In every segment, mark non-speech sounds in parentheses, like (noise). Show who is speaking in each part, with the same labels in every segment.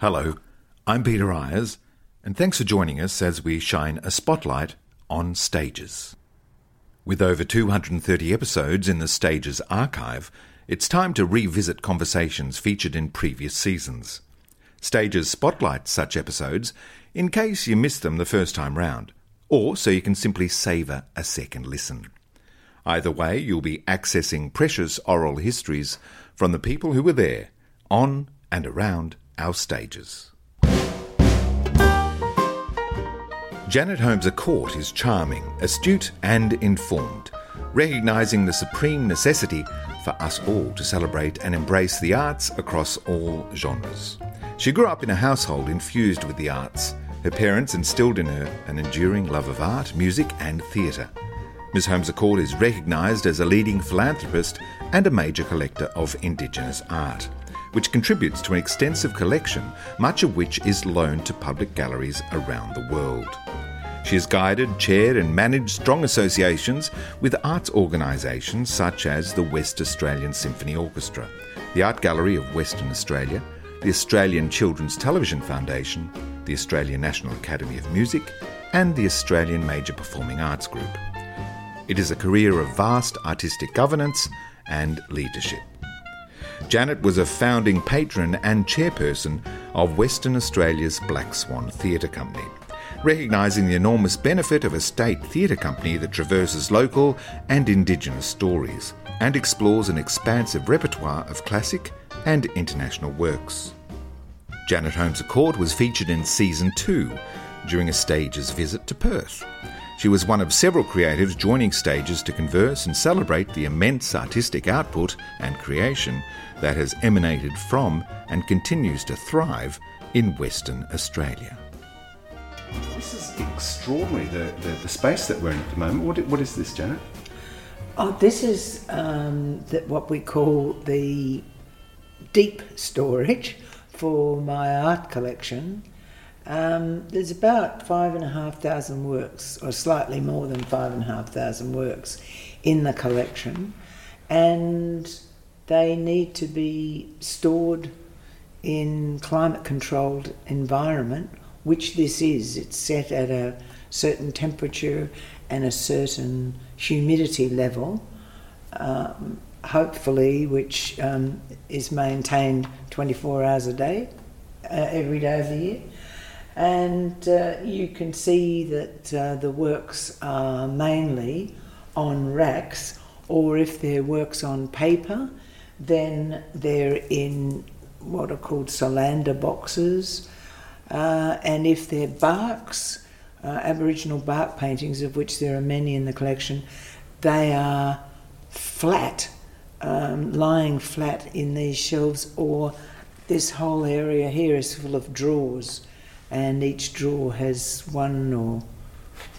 Speaker 1: Hello, I'm Peter Eyers, and thanks for joining us as we shine a spotlight on stages. With over 230 episodes in the Stages archive, it's time to revisit conversations featured in previous seasons. Stages spotlight such episodes in case you missed them the first time round, or so you can simply savour a second listen. Either way, you'll be accessing precious oral histories from the people who were there, on and around our stages. Janet Holmes à Court is charming, astute, and informed, recognising the supreme necessity for us all to celebrate and embrace the arts across all genres. She grew up in a household infused with the arts. Her parents instilled in her an enduring love of art, music, and theatre. Ms. Holmes à Court is recognised as a leading philanthropist and a major collector of Indigenous art which contributes to an extensive collection, much of which is loaned to public galleries around the world. She has guided, chaired, and managed strong associations with arts organisations such as the West Australian Symphony Orchestra, the Art Gallery of Western Australia, the Australian Children's Television Foundation, the Australian National Academy of Music, and the Australian Major Performing Arts Group. It is a career of vast artistic governance and leadership. Janet was a founding patron and chairperson of Western Australia's Black Swan Theatre Company, recognising the enormous benefit of a state theatre company that traverses local and Indigenous stories and explores an expansive repertoire of classic and international works. Janet Holmes à Court was featured in season two during a stage's visit to Perth. She was one of several creatives joining stages to converse and celebrate the immense artistic output and creation that has emanated from and continues to thrive in Western Australia.
Speaker 2: This is extraordinary, the, the, the space that we're in at the moment. What, what is this, Janet?
Speaker 3: Oh, this is um, the, what we call the deep storage for my art collection. Um, there's about five and a half thousand works, or slightly more than five and a half thousand works in the collection, and they need to be stored in climate controlled environment, which this is. It's set at a certain temperature and a certain humidity level, um, hopefully, which um, is maintained 24 hours a day, uh, every day of the year. And uh, you can see that uh, the works are mainly on racks, or if they're works on paper, then they're in what are called solander boxes. Uh, and if they're barks, uh, Aboriginal bark paintings, of which there are many in the collection, they are flat, um, lying flat in these shelves, or this whole area here is full of drawers, and each drawer has one or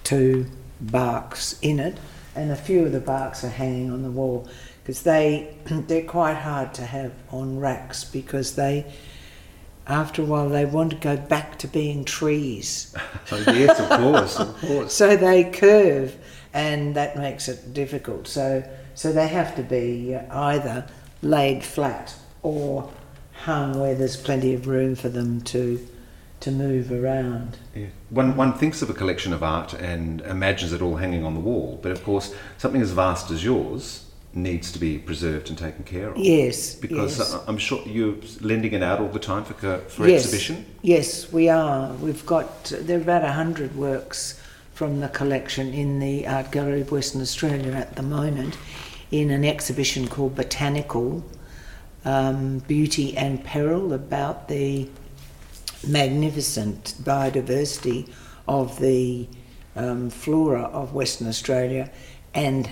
Speaker 3: two barks in it, and a few of the barks are hanging on the wall because they (clears throat) they're quite hard to have on racks because they after a while they want to go back to being trees. (laughs)
Speaker 2: oh, yes, of course, of course.
Speaker 3: so they curve, and that makes it difficult. So so they have to be uh, either laid flat or hung where there's plenty of room for them to to move around.
Speaker 2: Yeah. One, one thinks of a collection of art and imagines it all hanging on the wall, but of course, something as vast as yours needs to be preserved and taken care of.
Speaker 3: Yes,
Speaker 2: because
Speaker 3: yes.
Speaker 2: I'm sure you're lending it out all the time for for
Speaker 3: yes.
Speaker 2: exhibition.
Speaker 3: Yes, we are. We've got there are about hundred works from the collection in the Art Gallery of Western Australia at the moment, in an exhibition called Botanical um, Beauty and Peril about the magnificent biodiversity of the um, flora of Western Australia and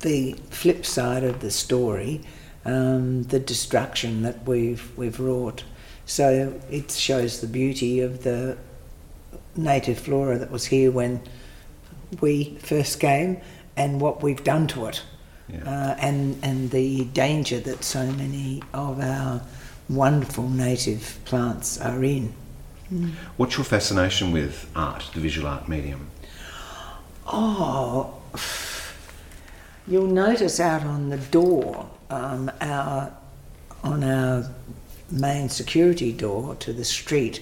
Speaker 3: the flip side of the story, um, the destruction that we've we've wrought. So it shows the beauty of the native flora that was here when we first came, and what we've done to it, yeah. uh, and and the danger that so many of our wonderful native plants are in.
Speaker 2: Mm. What's your fascination with art, the visual art medium?
Speaker 3: Oh You'll notice out on the door, um, our, on our main security door to the street,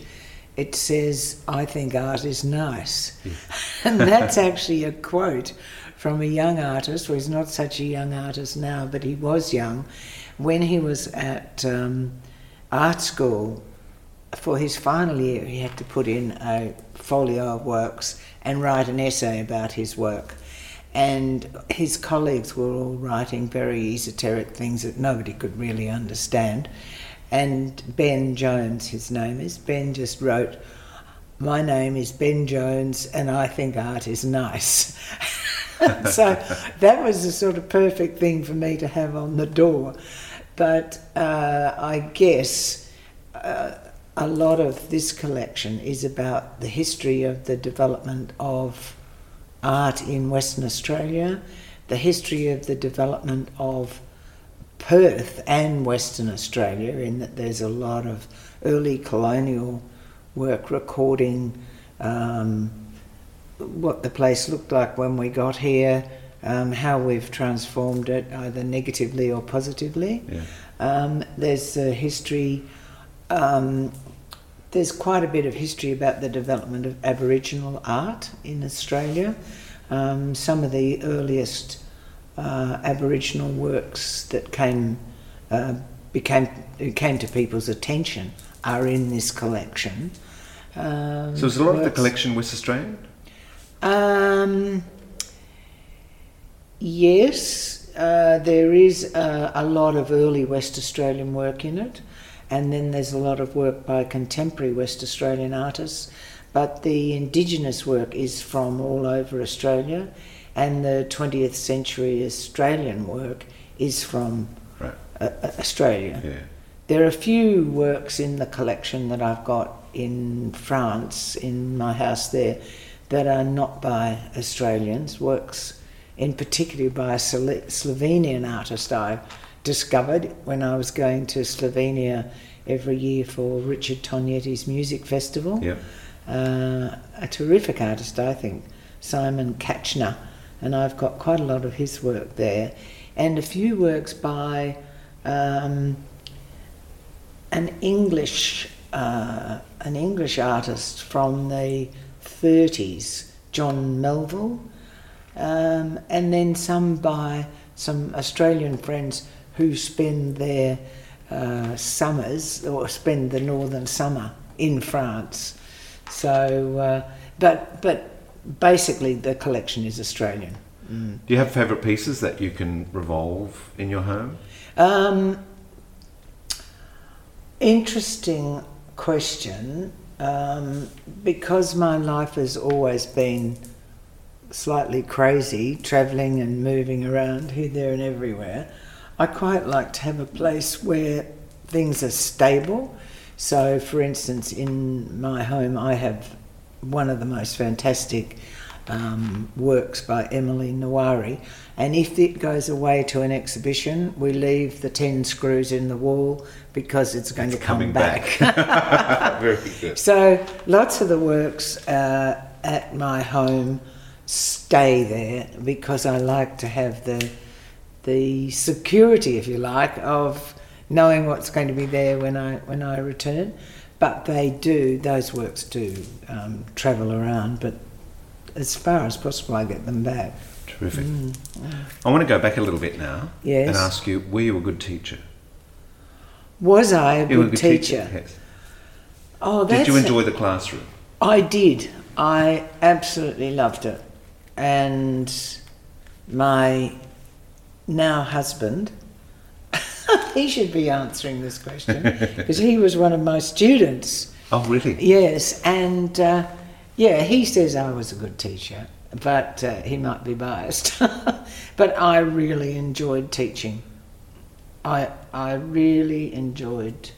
Speaker 3: it says, I think art is nice. (laughs) and that's actually a quote from a young artist, well, he's not such a young artist now, but he was young, when he was at um, art school. For his final year, he had to put in a folio of works and write an essay about his work. And his colleagues were all writing very esoteric things that nobody could really understand. And Ben Jones, his name is, Ben just wrote, My name is Ben Jones, and I think art is nice. (laughs) so that was the sort of perfect thing for me to have on the door. But uh, I guess uh, a lot of this collection is about the history of the development of art in Western Australia, the history of the development of Perth and Western Australia, in that there's a lot of early colonial work recording um, what the place looked like when we got here, um, how we've transformed it either negatively or positively.
Speaker 1: Yeah.
Speaker 3: Um, there's a history, um, there's quite a bit of history about the development of Aboriginal art in Australia. Um, some of the earliest uh, Aboriginal works that came uh, became came to people's attention are in this collection. Um,
Speaker 1: So is a lot of the collection West Australian?
Speaker 3: um, yes, uh, there is uh, a lot of early West Australian work in it, and then there's a lot of work by contemporary West Australian artists. But the indigenous work is from all over Australia, and the 20th century Australian work is from
Speaker 1: Right.
Speaker 3: uh, uh, Australia.
Speaker 1: Yeah.
Speaker 3: There are a few works in the collection that I've got in France, in my house there, that are not by Australians. Works, in particular, by a Slovenian artist I discovered when I was going to Slovenia every year for Richard Tognetti's music festival.
Speaker 1: Yeah.
Speaker 3: Uh, a terrific artist, I think, Simon Kachner, and I've got quite a lot of his work there, and a few works by um, an English uh, an English artist from the 30s, John Melville, um, and then some by some Australian friends who spend their uh, summers or spend the northern summer in France. So, uh, but but basically the collection is Australian. Mm.
Speaker 1: Do you have favourite pieces that you can revolve in your home?
Speaker 3: Um, interesting question. Um, because my life has always been slightly crazy, travelling and moving around here, there, and everywhere, I quite like to have a place where things are stable. So, for instance, in my home, I have one of the most fantastic um, works by Emily Kngwarreye. And if it goes away to an exhibition, we leave the 10 screws in the wall because it's going
Speaker 1: It's
Speaker 3: to come
Speaker 1: coming
Speaker 3: back. (laughs)
Speaker 1: Very good.
Speaker 3: so lots of the works uh, at my home stay there because I like to have the the security, if you like, of knowing what's going to be there when I when I return. But they do; those works do um, travel around. But as far as possible, I get them back.
Speaker 1: Terrific. I want to go back a little bit now
Speaker 3: Yes.
Speaker 1: and ask you: Were you a good teacher?
Speaker 3: Was I a
Speaker 1: were
Speaker 3: good teacher?
Speaker 1: Yes.
Speaker 3: Oh, that's
Speaker 1: Did you enjoy the classroom?
Speaker 3: I did. I absolutely loved it. And my now husband, (laughs) he should be answering this question (laughs) because he was one of my students.
Speaker 1: Oh, really?
Speaker 3: Yes, and uh, yeah, he says I was a good teacher, but uh, he might be biased. (laughs) but I really enjoyed teaching. I I really enjoyed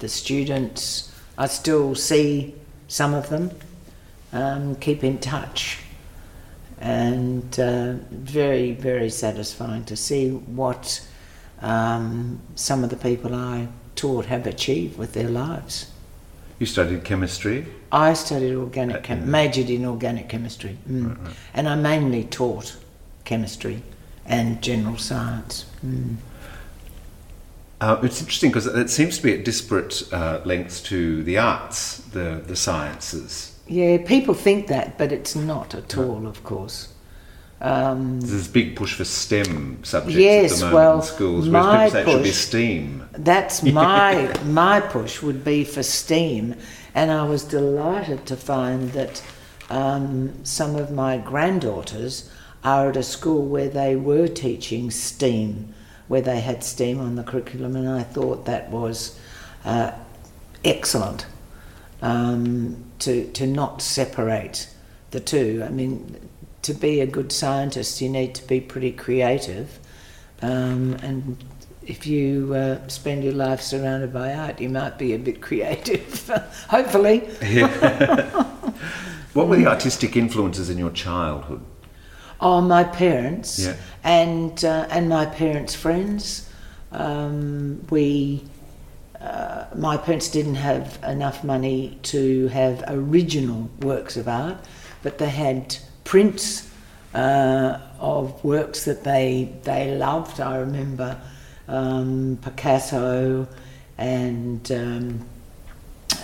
Speaker 3: the students. I still see some of them, um, keep in touch, and uh, very very satisfying to see what um, some of the people I taught have achieved with their lives.
Speaker 1: You studied chemistry.
Speaker 3: I studied organic,
Speaker 1: Uh,
Speaker 3: chem-
Speaker 1: yeah.
Speaker 3: majored in organic chemistry, mm.
Speaker 1: Right, right.
Speaker 3: and I mainly taught chemistry and general science. Mm.
Speaker 1: Uh, it's interesting because it seems to be at disparate uh, lengths to the arts, the, the sciences.
Speaker 3: Yeah, people think that, but it's not at all, of course. Um,
Speaker 1: There's this big push for STEM subjects
Speaker 3: Yes,
Speaker 1: at the moment
Speaker 3: well,
Speaker 1: in schools,
Speaker 3: my
Speaker 1: whereas people say it should be
Speaker 3: push-
Speaker 1: STEAM.
Speaker 3: That's (laughs) my my push would be for STEAM, and I was delighted to find that um, some of my granddaughters are at a school where they were teaching STEAM, where they had STEAM on the curriculum, and I thought that was uh, excellent um, to to not separate the two. I mean, to be a good scientist, you need to be pretty creative, um, and if you uh, spend your life surrounded by art, you might be a bit creative. (laughs) Hopefully, (laughs)
Speaker 1: What were the artistic influences in your childhood?
Speaker 3: are my parents
Speaker 1: Yeah.
Speaker 3: and uh, and my parents' friends. Um, we. Uh, my parents didn't have enough money to have original works of art, but they had prints uh, of works that they they loved. I remember um, Picasso and um,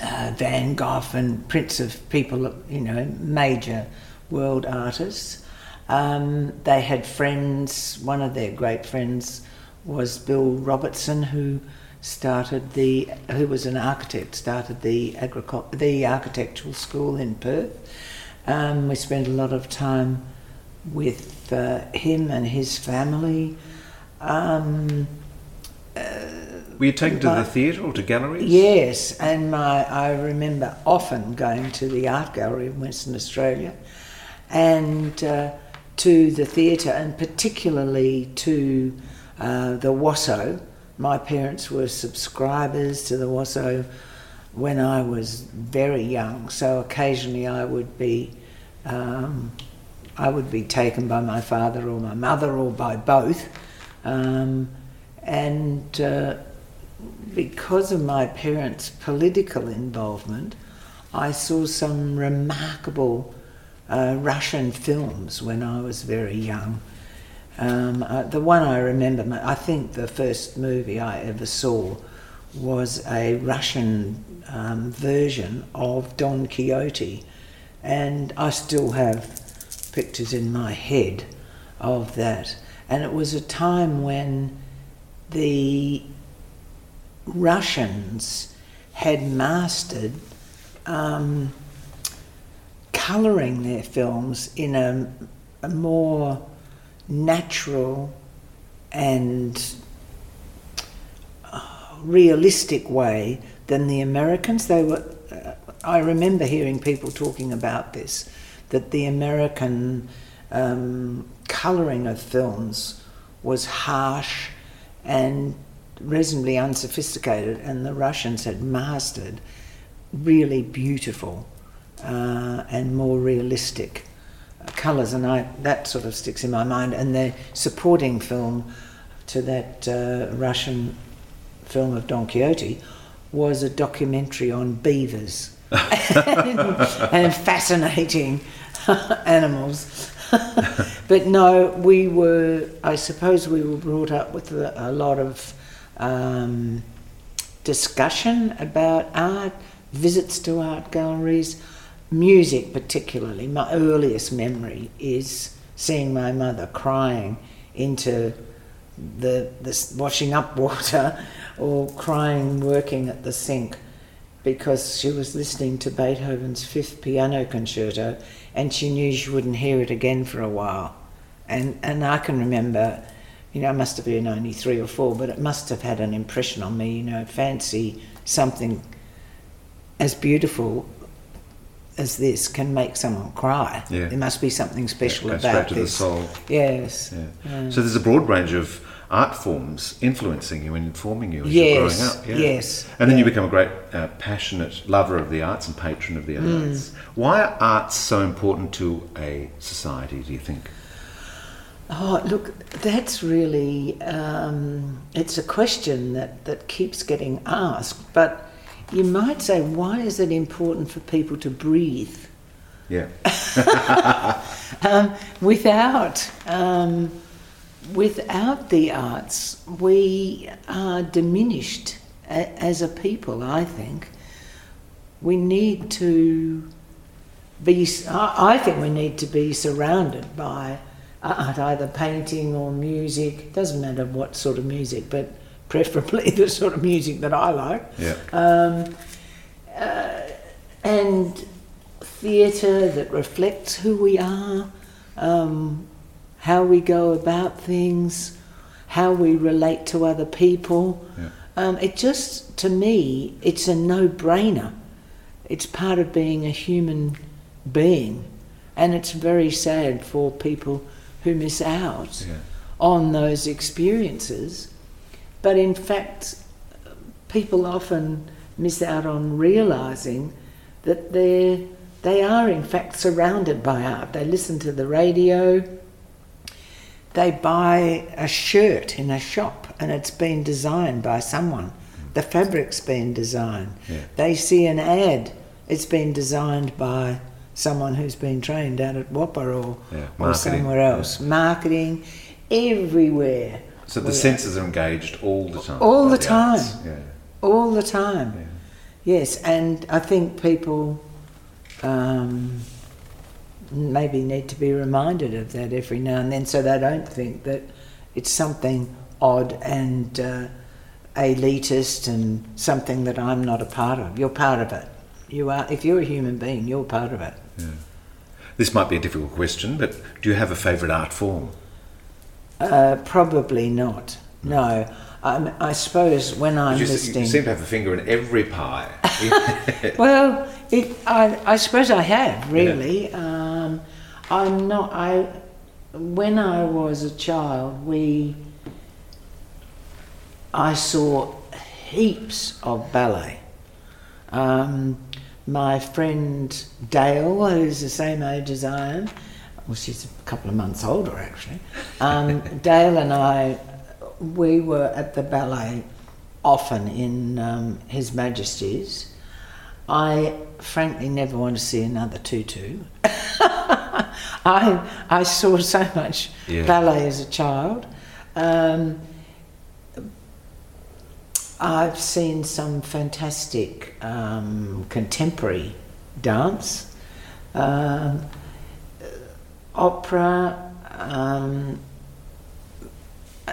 Speaker 3: uh, Van Gogh and prints of people, you know, major world artists. Um, they had friends. One of their great friends was Bill Robertson, who started the, who was an architect, started the agricul- the architectural school in Perth. Um, we spent a lot of time with uh, him and his family. Um,
Speaker 1: Were you taken to the theatre or to galleries?
Speaker 3: Yes, and my I remember often going to the art gallery in Western Australia, and uh, to the theatre, and particularly to uh, the WASO. My parents were subscribers to the WASO when I was very young, so occasionally I would be. Um, I would be taken by my father or my mother or by both, um, and uh, because of my parents' political involvement, I saw some remarkable uh, Russian films when I was very young. Um, uh, the one I remember, I think the first movie I ever saw was a Russian um, version of Don Quixote, and I still have pictures in my head of that. And it was a time when the Russians had mastered um, colouring their films in a, a more natural and uh, realistic way than the Americans. They were. Uh, I remember hearing people talking about this, that the American um, colouring of films was harsh and reasonably unsophisticated, and the Russians had mastered really beautiful uh, and more realistic colours, and I, that sort of sticks in my mind. And the supporting film to that uh, Russian film of Don Quixote was a documentary on beavers and, (laughs) and fascinating animals. (laughs) but no, we were, I suppose we were brought up with a, a lot of um, discussion about art, visits to art galleries, music particularly. My earliest memory is seeing my mother crying into the, the washing up (laughs) water or crying working at the sink because she was listening to Beethoven's fifth piano concerto and she knew she wouldn't hear it again for a while. And, and I can remember, you know, I must have been only three or four, but it must have had an impression on me, you know, fancy something as beautiful as this can make someone cry.
Speaker 1: Yeah.
Speaker 3: There must be something special
Speaker 1: goes
Speaker 3: about
Speaker 1: straight to the
Speaker 3: this.
Speaker 1: soul.
Speaker 3: Yes.
Speaker 1: Yeah. So there's a broad range of art forms influencing you and informing you as you're growing up. Yeah.
Speaker 3: yes,
Speaker 1: And then you become a great uh, passionate lover of the arts and patron of the
Speaker 3: Mm.
Speaker 1: arts. Why are arts so important to a society, do you think?
Speaker 3: Oh, look, that's really, um, it's a question that, that keeps getting asked. But you might say, why is it important for people to breathe
Speaker 1: Yeah. (laughs)
Speaker 3: um, without um, without the arts, we are diminished a- as a people, I think. We need to be, I I think we need to be surrounded by art, either painting or music, doesn't matter what sort of music, but preferably (laughs) the sort of music that I like.
Speaker 1: Yeah.
Speaker 3: Um, uh, and theatre that reflects who we are, um, how we go about things, how we relate to other people.
Speaker 1: Yeah.
Speaker 3: Um, it just, to me, it's a no brainer. It's part of being a human being. And it's very sad for people who miss out
Speaker 1: Yeah.
Speaker 3: on those experiences. But in fact, people often miss out on realizing that they're, they are in fact surrounded by art. They listen to the radio, they buy a shirt in a shop and it's been designed by someone. The fabric's been designed.
Speaker 1: Yeah.
Speaker 3: They see an ad, it's been designed by someone who's been trained out at WAAPA or,
Speaker 1: Yeah,
Speaker 3: or somewhere else. Marketing everywhere.
Speaker 1: So the
Speaker 3: We-
Speaker 1: senses are engaged all the time.
Speaker 3: All the time.
Speaker 1: Yeah.
Speaker 3: all the time.
Speaker 1: Yeah.
Speaker 3: Yes, and I think people um, maybe need to be reminded of that every now and then so they don't think that it's something odd and uh, elitist and something that I'm not a part of. You're part of it. You are. If you're a human being, you're part of it. Yeah.
Speaker 1: This might be a difficult question, but do you have a favourite art form?
Speaker 3: Uh, probably not. No. Um, I suppose when I'm
Speaker 1: You,
Speaker 3: listening.
Speaker 1: you seem to have a finger in every pie. (laughs) (laughs)
Speaker 3: Well, it, I, I suppose I have really. Um, I'm not. I when I was a child, we I saw heaps of ballet. Um, my friend Dale, who's the same age as I am, well, she's a couple of months older actually. Um, (laughs) Dale and I, we were at the ballet often in um, His Majesty's. I frankly never want to see another tutu. (laughs) I I saw so much
Speaker 1: Yeah.
Speaker 3: ballet as a child. Um, I've seen some fantastic um, contemporary dance, um, opera, um,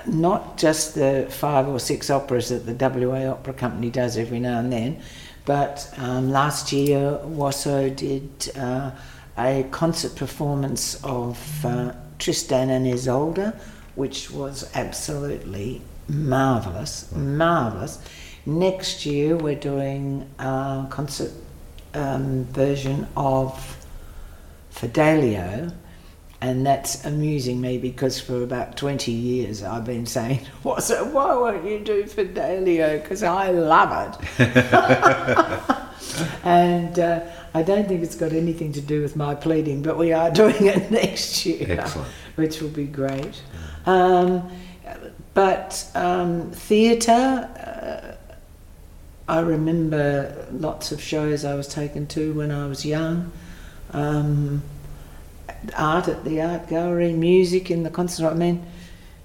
Speaker 3: not just the five or six operas that the WA Opera Company does every now and then, but um, last year WASO did uh, a concert performance of uh, Tristan and Isolde, which was absolutely marvellous, marvellous. Next year we're doing a concert um, version of Fidelio, and that's amusing me because for about 20 years I've been saying, (laughs) What's it, why won't you do Fidelio? Because I love it. (laughs) (laughs) and uh, I don't think it's got anything to do with my pleading, but we are doing it next year,
Speaker 1: Excellent.
Speaker 3: which will be great. Um, but um, theatre, uh, I remember lots of shows I was taken to when I was young. Um, art at the art gallery, music in the concert. I mean,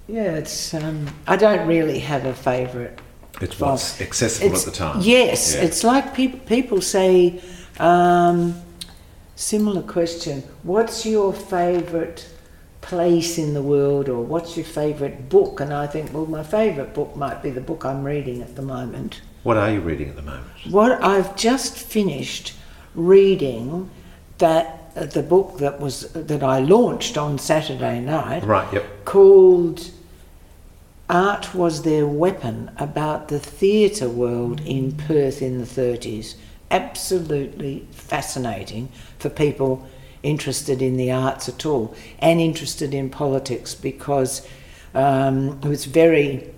Speaker 3: yeah, it's. Um, I don't really have a favourite.
Speaker 1: It's
Speaker 3: Well,
Speaker 1: what's accessible
Speaker 3: It's-
Speaker 1: at the time.
Speaker 3: Yes,
Speaker 1: Yeah.
Speaker 3: it's like people people say. Um, similar question: What's your favourite place in the world, or what's your favourite book? And I think, well, my favourite book might be the book I'm reading at the moment.
Speaker 1: What are you reading at the moment?
Speaker 3: What I've just finished reading that the book that was that I launched on Saturday night
Speaker 1: Right, yep.
Speaker 3: called Art Was Their Weapon about the theatre world in Perth in the 30s. Absolutely fascinating for people interested in the arts at all and interested in politics because um, it was very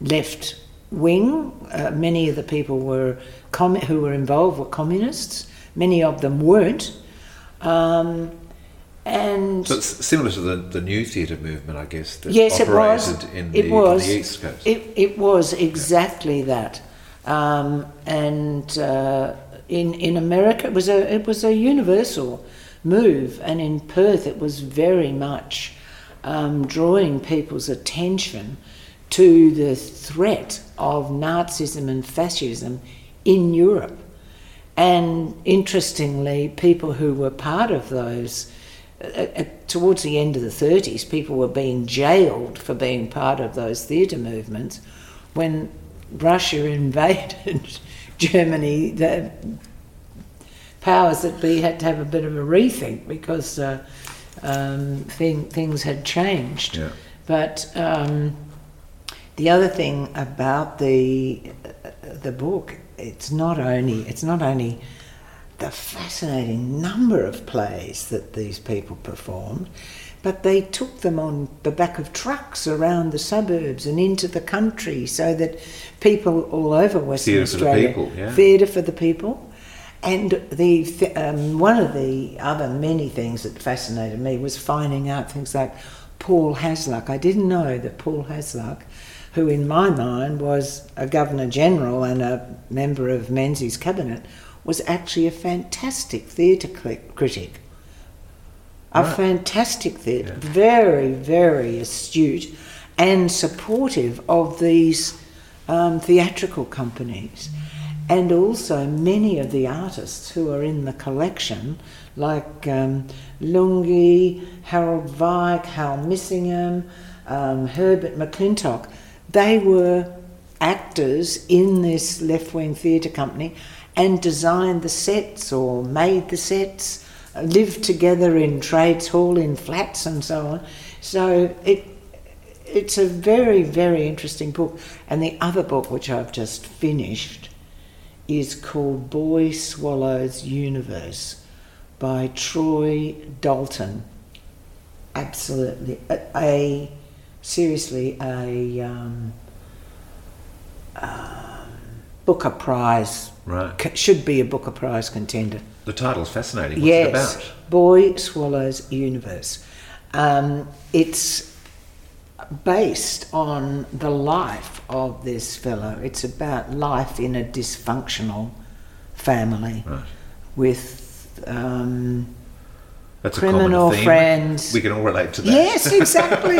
Speaker 3: left wing. Uh, many of the people were com- who were involved were communists. Many of them weren't. Um, and
Speaker 1: So it's similar to the, the new theatre movement, I guess, that
Speaker 3: Yes, it was.
Speaker 1: operated in
Speaker 3: It was.
Speaker 1: on the East Coast.
Speaker 3: It, it was exactly that. Um, and uh, in in America, it was a it was a universal move, and in Perth, it was very much um, drawing people's attention to the threat of Nazism and fascism in Europe. And interestingly, people who were part of those, uh, uh, towards the end of the 30s, people were being jailed for being part of those theatre movements. When Russia (laughs) invaded (laughs) Germany, the powers that be had to have a bit of a rethink because uh, um, thing, things had changed.
Speaker 1: Yeah.
Speaker 3: But um, the other thing about the the book, it's not only it's not only the fascinating number of plays that these people performed, but they took them on the back of trucks around the suburbs and into the country so that people all over Western
Speaker 1: Theatre for the
Speaker 3: Australia,
Speaker 1: people, yeah.
Speaker 3: theatre for the people. And the th- um, one of the other many things that fascinated me was finding out things like Paul Hasluck. I didn't know that Paul Hasluck, who in my mind was a Governor General and a member of Menzies' cabinet, was actually a fantastic theatre cli- critic. A
Speaker 1: Right.
Speaker 3: fantastic theatre,
Speaker 1: Yeah.
Speaker 3: very, very astute and supportive of these um, theatrical companies. And also many of the artists who are in the collection, like um, Lungi, Harald Vike, Hal Missingham, um, Herbert McClintock, they were actors in this left wing theatre company and designed the sets or made the sets, uh, lived together in trades hall in flats and so on. So it it's a very very interesting book. And the other book which I've just finished is called Boy Swallows Universe by Troy Dalton. Absolutely a, a seriously a um, um, Booker Prize
Speaker 1: Right.
Speaker 3: c- should be a Booker Prize contender.
Speaker 1: The title's fascinating. What's
Speaker 3: yes,
Speaker 1: it about?
Speaker 3: Boy Swallows Universe. Um, it's based on the life of this fellow. It's about life in a dysfunctional family
Speaker 1: Right.
Speaker 3: with. Um,
Speaker 1: That's
Speaker 3: Criminal friends.
Speaker 1: We can all relate to that.
Speaker 3: Yes, (laughs) exactly.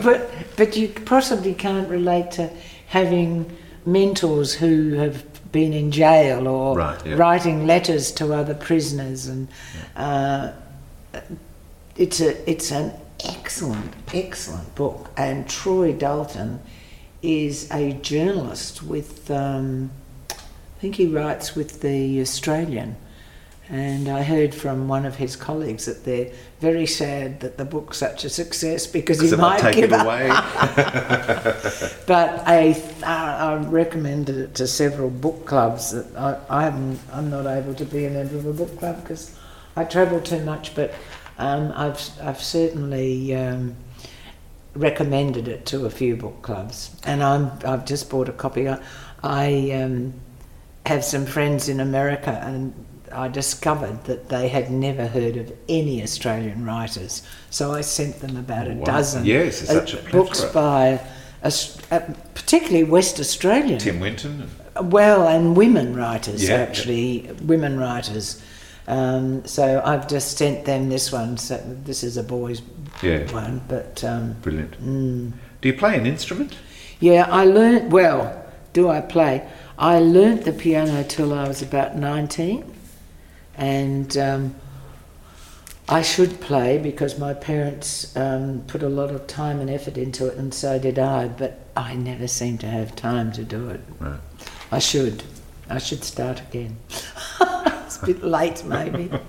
Speaker 3: but but you possibly can't relate to having mentors who have been in jail or
Speaker 1: Right, yeah.
Speaker 3: writing letters to other prisoners, and uh, it's a it's an excellent excellent book. And Troy Dalton is a journalist with um, I think he writes with the Australian. And I heard from one of his colleagues that they're very sad that the book's such a success because he
Speaker 1: might take
Speaker 3: give
Speaker 1: it
Speaker 3: up.
Speaker 1: away. (laughs)
Speaker 3: But I, I, I recommended it to several book clubs. That I, I haven't, I'm not able to be a member of a book club because I travel too much. But um, I've, I've certainly um, recommended it to a few book clubs, and I'm, I've just bought a copy. I, I um, have some friends in America, and I discovered that they had never heard of any Australian writers. So I sent them about a
Speaker 1: wow.
Speaker 3: dozen
Speaker 1: Yes,
Speaker 3: uh,
Speaker 1: such a
Speaker 3: books by, Aus- uh, particularly West Australian.
Speaker 1: Tim Winton.
Speaker 3: Well, and women writers
Speaker 1: Yeah.
Speaker 3: actually, women writers. Um, so I've just sent them this one. So this is a boys'
Speaker 1: Yeah.
Speaker 3: one, but um,
Speaker 1: Brilliant.
Speaker 3: mm,
Speaker 1: Do you play an instrument?
Speaker 3: yeah, I learnt. Well, do I play? I learnt the piano till I was about nineteen, and um, I should play because my parents um, put a lot of time and effort into it, and so did I. But I never seem to have time to do it.
Speaker 1: Right.
Speaker 3: I should. I should start again. (laughs) it's a bit (laughs) late, maybe. (laughs)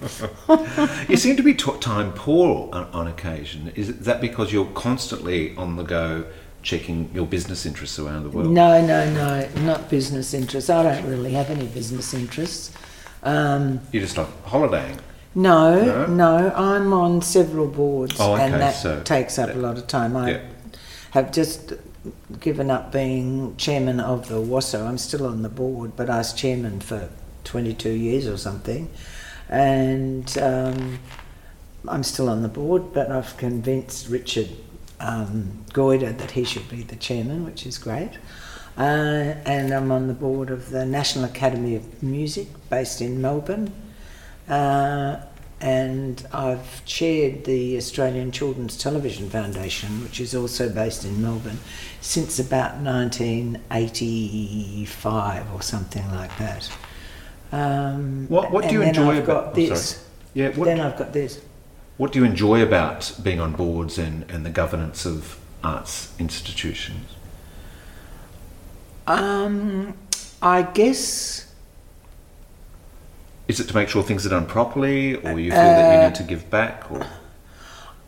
Speaker 1: You seem to be t- time poor on, on occasion. Is that because you're constantly on the go, checking your business interests around the world?
Speaker 3: No, no, no, not business interests. I don't really have any business interests. Um,
Speaker 1: You just like holidaying.
Speaker 3: no,
Speaker 1: No?
Speaker 3: no, I'm on several boards,
Speaker 1: Oh, okay,
Speaker 3: and that
Speaker 1: so-
Speaker 3: takes up a lot of time. I
Speaker 1: Yeah.
Speaker 3: have just given up being chairman of the WASO. I'm still on the board, but I was chairman for 22 years or something, and um, I'm still on the board. But I've convinced Richard um, Goyder that he should be the chairman, which is great. Uh, and I'm on the board of the National Academy of Music, based in Melbourne. Uh, and I've chaired the Australian Children's Television Foundation, which is also based in Melbourne, since about 1985 or something like that. Um,
Speaker 1: What- what do you enjoy
Speaker 3: I've
Speaker 1: about- oh,
Speaker 3: this.
Speaker 1: sorry. Yeah, what-
Speaker 3: Then I've got this.
Speaker 1: What do you enjoy about being on boards and, and the governance of arts institutions?
Speaker 3: Um, I guess
Speaker 1: Is it to make sure things are done properly, or you feel that you need to give back? Or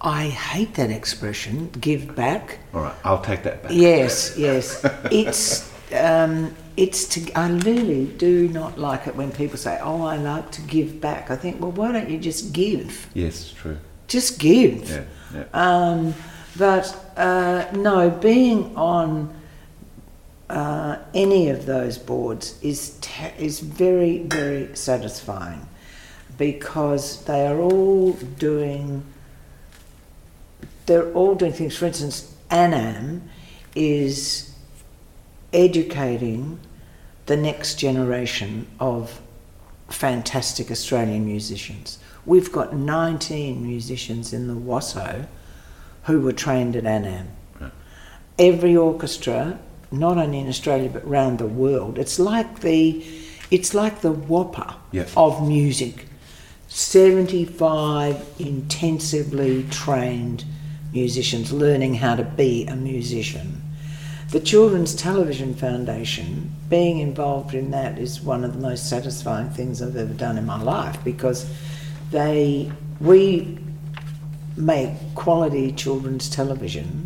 Speaker 3: I hate that expression, give back.
Speaker 1: all right, I'll take that back.
Speaker 3: Yes, yes. It's um, it's to. I really do not like it when people say, "Oh, I like to give back." I think, well, why don't you just give?
Speaker 1: Yes, true.
Speaker 3: Just give.
Speaker 1: Yeah, yeah.
Speaker 3: Um, but uh, no, being on uh, any of those boards is is very very satisfying because they are all doing they're all doing things. For instance, ANAM is educating the next generation of fantastic Australian musicians. We've got 19 musicians in the WASO who were trained at ANAM.
Speaker 1: Right.
Speaker 3: Every orchestra, not only in Australia but around the world, it's like the it's like the whopper
Speaker 1: Yeah.
Speaker 3: of music. 75 intensively trained musicians learning how to be a musician. The Children's Television Foundation, being involved in that is one of the most satisfying things I've ever done in my life because they we make quality children's television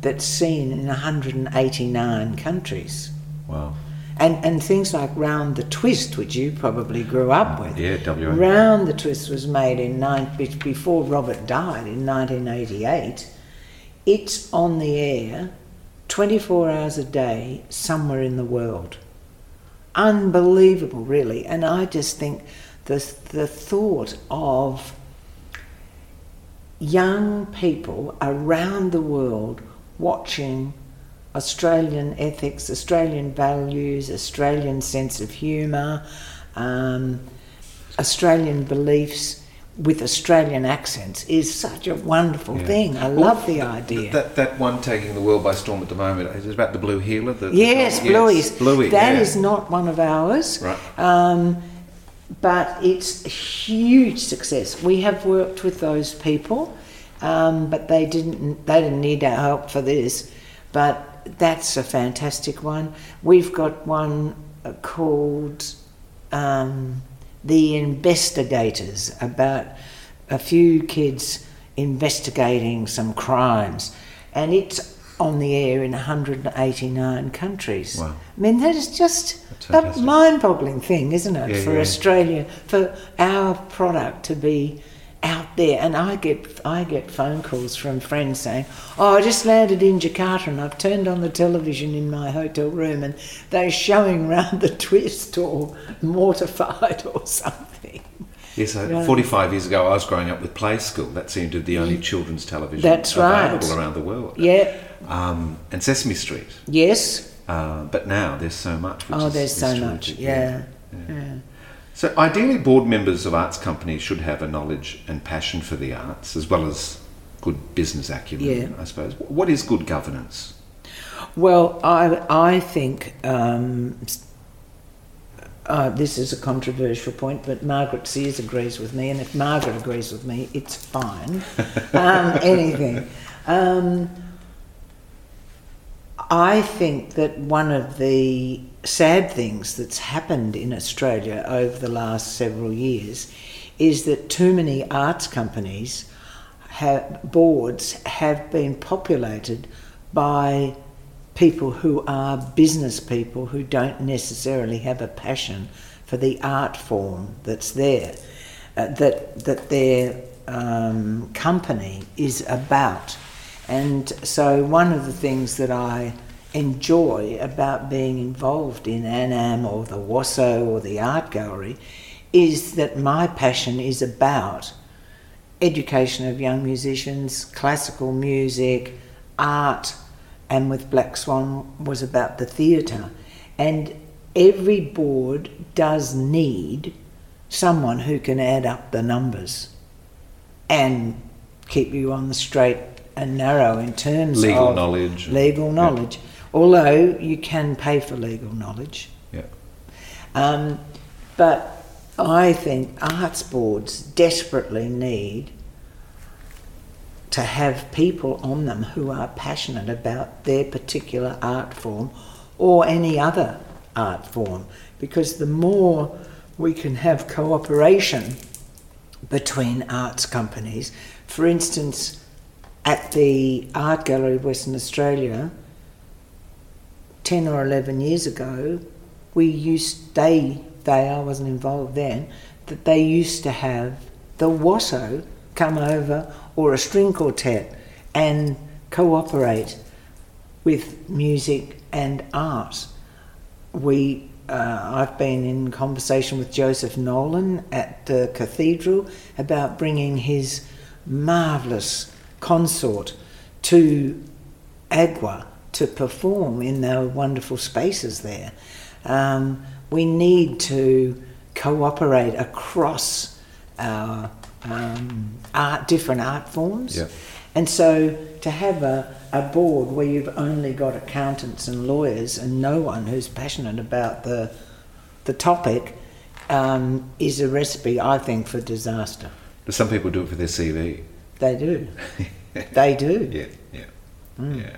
Speaker 3: that's seen in 189 countries.
Speaker 1: Wow.
Speaker 3: And, and things like Round the Twist, which you probably grew up mm, with.
Speaker 1: Yeah, WA.
Speaker 3: Round the Twist was made in nine, before Robert died in 1988. It's on the air 24 hours a day somewhere in the world. Unbelievable, really. And I just think the, the thought of young people around the world watching Australian ethics, Australian values, Australian sense of humour, um, Australian beliefs with Australian accents is such a wonderful
Speaker 1: Yeah.
Speaker 3: thing. I
Speaker 1: Well,
Speaker 3: love the idea.
Speaker 1: That, that one taking the world by storm at the moment is it about the Blue Heeler? The,
Speaker 3: yes, Bluey's.
Speaker 1: Bluey.
Speaker 3: That
Speaker 1: yeah.
Speaker 3: is not one of ours.
Speaker 1: Right.
Speaker 3: Um, but it's a huge success. We have worked with those people, um, but they didn't. They didn't need our help for this. But that's a fantastic one. We've got one uh, called um, the Investigators about a few kids investigating some crimes, and it's on the air in 189 countries.
Speaker 1: Wow.
Speaker 3: I mean, that is just a mind-boggling thing, isn't it,
Speaker 1: Yeah,
Speaker 3: for
Speaker 1: yeah.
Speaker 3: Australia, for our product to be out there. And I get I get phone calls from friends saying, "Oh, I just landed in Jakarta and I've turned on the television in my hotel room and they're showing round the twist or mortified or something."
Speaker 1: Yes, uh,
Speaker 3: Yeah.
Speaker 1: 45 years ago, I was growing up with Play School. That seemed to be the only children's television
Speaker 3: That's right.
Speaker 1: available around the world.
Speaker 3: Yeah.
Speaker 1: Um, and Sesame Street.
Speaker 3: Yes.
Speaker 1: Uh, but now there's so much.
Speaker 3: Oh, there's so much. Yeah. yeah.
Speaker 1: So, ideally, board members of arts companies should have a knowledge and passion for the arts, as well as good business acumen,
Speaker 3: Yeah.
Speaker 1: I suppose. What is good governance?
Speaker 3: Well, I I think um, uh, this is a controversial point, but Margaret Seares agrees with me, and if Margaret agrees with me, it's fine. (laughs) um, anything. Um, I think that one of the sad things that's happened in Australia over the last several years is that too many arts companies have, boards have been populated by people who are business people who don't necessarily have a passion for the art form that's there, uh, that that their um, company is about. And so, one of the things that I enjoy about being involved in ANAM or the WASO or the art gallery is that my passion is about education of young musicians, classical music, art, and with Black Swan was about the theatre. And every board does need someone who can add up the numbers and keep you on the straight and narrow in terms of
Speaker 1: Legal
Speaker 3: of
Speaker 1: knowledge.
Speaker 3: legal
Speaker 1: Yeah.
Speaker 3: Although you can pay for legal knowledge.
Speaker 1: Yeah.
Speaker 3: Um, but I think arts boards desperately need to have people on them who are passionate about their particular art form or any other art form because the more we can have cooperation between arts companies, for instance, at the Art Gallery of Western Australia, 10 or 11 years ago, we used, they, they, I wasn't involved then, that they used to have the WASO come over or a string quartet and cooperate with music and art. We, uh, I've been in conversation with Joseph Nolan at the cathedral about bringing his marvellous consort to Agua to perform in the wonderful spaces there. Um, we need to cooperate across our um, art, different art forms.
Speaker 1: Yeah.
Speaker 3: And so to have a, a board where you've only got accountants and lawyers and no one who's passionate about the, the topic um, is a recipe, I think, for disaster.
Speaker 1: Do some people do it for their CV?
Speaker 3: They do. (laughs) they do.
Speaker 1: Yeah, yeah, yeah.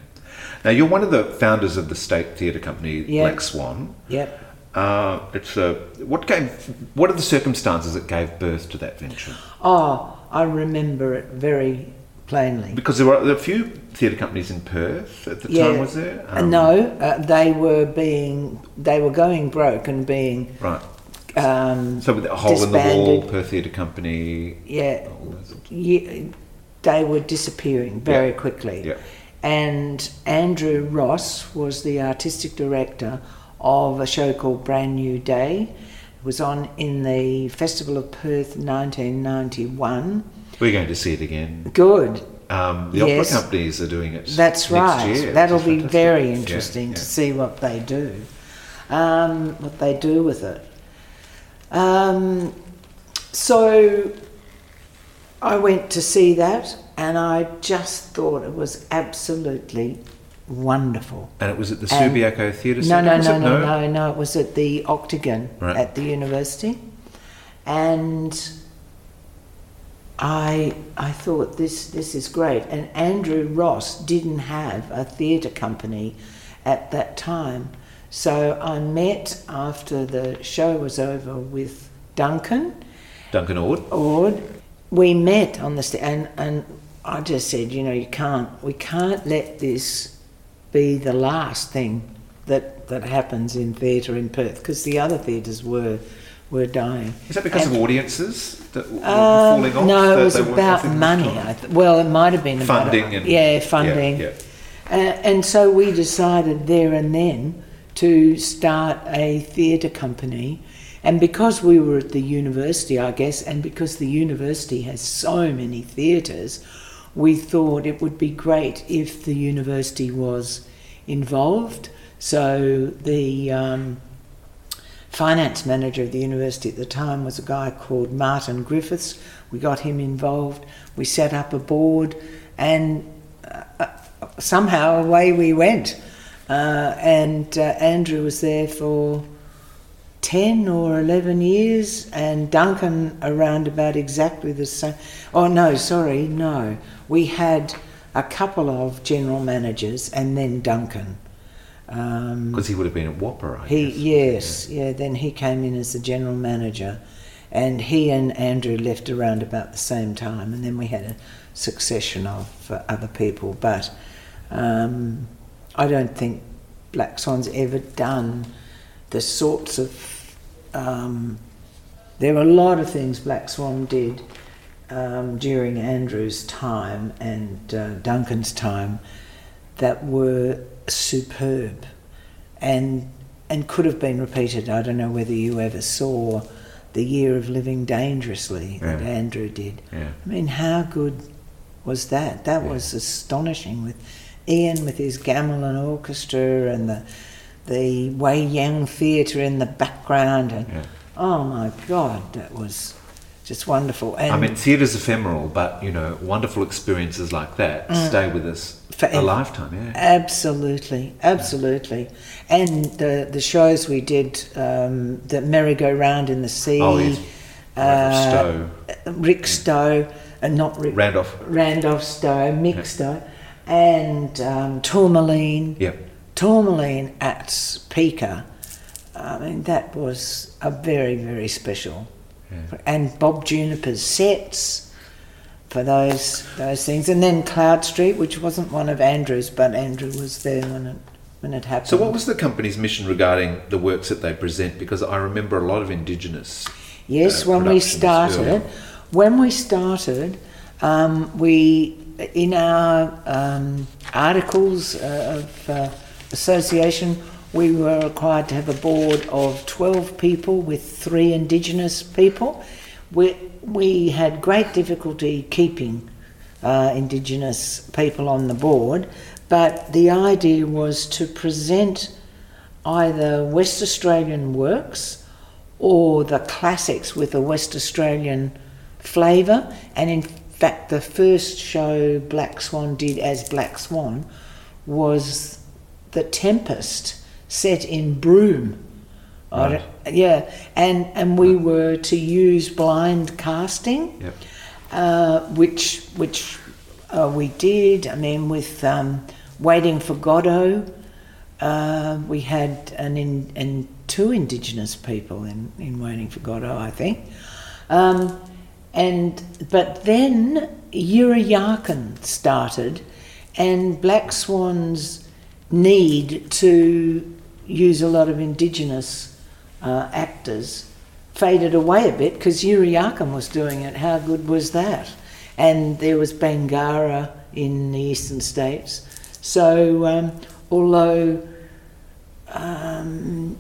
Speaker 1: Now you're one of the founders of the state theatre company
Speaker 3: Yeah.
Speaker 1: Black Swan.
Speaker 3: Yep.
Speaker 1: Uh, it's a what gave what are the circumstances that gave birth to that venture?
Speaker 3: Oh, I remember it very plainly.
Speaker 1: Because there were a few theatre companies in Perth at the time, was there?
Speaker 3: Uh, no, uh, they were being, they were going broke and being
Speaker 1: Right.
Speaker 3: um,
Speaker 1: So with a hole in the wall,
Speaker 3: disbanded.
Speaker 1: Perth Theatre Company.
Speaker 3: Yeah,
Speaker 1: all those sorts.
Speaker 3: ye- they were disappearing very
Speaker 1: Yeah.
Speaker 3: quickly.
Speaker 1: Yeah.
Speaker 3: And Andrew Ross was the artistic director of a show called Bran Nue Dae. It was on in the Festival of Perth 1991.
Speaker 1: We're going to see it again.
Speaker 3: Good.
Speaker 1: Um, the
Speaker 3: Yes.
Speaker 1: opera companies are doing it.
Speaker 3: That's right.
Speaker 1: Year,
Speaker 3: That'll be
Speaker 1: fantastic.
Speaker 3: very
Speaker 1: Yeah,
Speaker 3: interesting
Speaker 1: yeah.
Speaker 3: to see what they do, um, what they do with it. Um, so I went to see that, and I just thought it was absolutely wonderful.
Speaker 1: And it was at the Subiaco Theatre
Speaker 3: No,
Speaker 1: Centre.
Speaker 3: no,
Speaker 1: was
Speaker 3: no, no, no, no. It was at the Octagon
Speaker 1: Right.
Speaker 3: at the university, and I I thought this this is great. And Andrew Ross didn't have a theatre company at that time, so I met after the show was over with Duncan
Speaker 1: Duncan Ord.
Speaker 3: Ord. We met on the st- and and I just said, you know, you can't we can't let this be the last thing that that happens in theatre in Perth because the other theatres were were dying.
Speaker 1: Is that because
Speaker 3: And-
Speaker 1: of audiences that were
Speaker 3: Um,
Speaker 1: falling off?
Speaker 3: no, it was about money. I th- well, it might have been about
Speaker 1: Funding and
Speaker 3: yeah, funding.
Speaker 1: Yeah,
Speaker 3: Uh, and so we decided there and then to start a theatre company. And because we were at the university, I guess, and because the university has so many theatres, we thought it would be great if the university was involved. So the um, finance manager of the university at the time was a guy called Martin Griffiths. We got him involved. We set up a board, and uh, uh, somehow away we went. Uh, and uh, Andrew was there for 10 or 11 years, and Duncan around about exactly the same. Oh, no, sorry, no. We had a couple of general managers and then Duncan. Um,
Speaker 1: Because he would have been at WAAPA, I
Speaker 3: he
Speaker 1: guess.
Speaker 3: yes, yeah. Then he came in as the general manager, and he and Andrew left around about the same time, and then we had a succession of uh, other people. But um, I don't think Black Swan's ever done the sorts of. Um, there were a lot of things Black Swan did um, during Andrew's time and uh, Duncan's time that were superb and and could have been repeated. I don't know whether you ever saw the year of living dangerously that
Speaker 1: Yeah.
Speaker 3: Andrew did.
Speaker 1: Yeah.
Speaker 3: I mean, how good was that? That
Speaker 1: Yeah.
Speaker 3: was astonishing with Ian with his gamelan orchestra and the the Wayang Theatre in the background and. Oh my God, that was just wonderful. And
Speaker 1: I mean, theatre's ephemeral, but you know, wonderful experiences like that
Speaker 3: Mm.
Speaker 1: stay with us
Speaker 3: Forever.
Speaker 1: a lifetime. Yeah.
Speaker 3: Absolutely, absolutely. And the the shows we did, um, the merry-go-round in the sea,
Speaker 1: Oh, yes.
Speaker 3: Uh,
Speaker 1: Stow.
Speaker 3: Rick Stow, and not Rick
Speaker 1: Randolph.
Speaker 3: Randolph Stow, Mick
Speaker 1: Yeah.
Speaker 3: Stow, and um, Tourmaline.
Speaker 1: Yep.
Speaker 3: Tourmaline at Pika. I mean, that was a very, very special.
Speaker 1: Yeah.
Speaker 3: And Bob Juniper's sets for those those things, and then Cloudstreet, which wasn't one of Andrew's, but Andrew was there when it when it happened.
Speaker 1: So, what was the company's mission regarding the works that they present? Because I remember a lot of Indigenous.
Speaker 3: Yes,
Speaker 1: uh,
Speaker 3: when we started, when we started, um, we in our um, articles uh, of uh, association, we were required to have a board of twelve people with three Indigenous people. We we had great difficulty keeping uh, Indigenous people on the board, but the idea was to present either West Australian works or the classics with a West Australian flavour. And in fact, the first show Black Swan did as Black Swan was The Tempest, set in Broome.
Speaker 1: Right.
Speaker 3: yeah, and, and we were to use blind casting
Speaker 1: Yep.
Speaker 3: uh, which which uh, we did. I mean, with um, waiting for Godot, uh, we had an in, and two Indigenous people in, in waiting for Godot, I think. Um, and but then Yirra Yaakin started, and Black Swan's need to use a lot of Indigenous uh, actors faded away a bit because Yirra Yaakin was doing it. How good was that? And there was Bangarra in the eastern states. So, um, although um,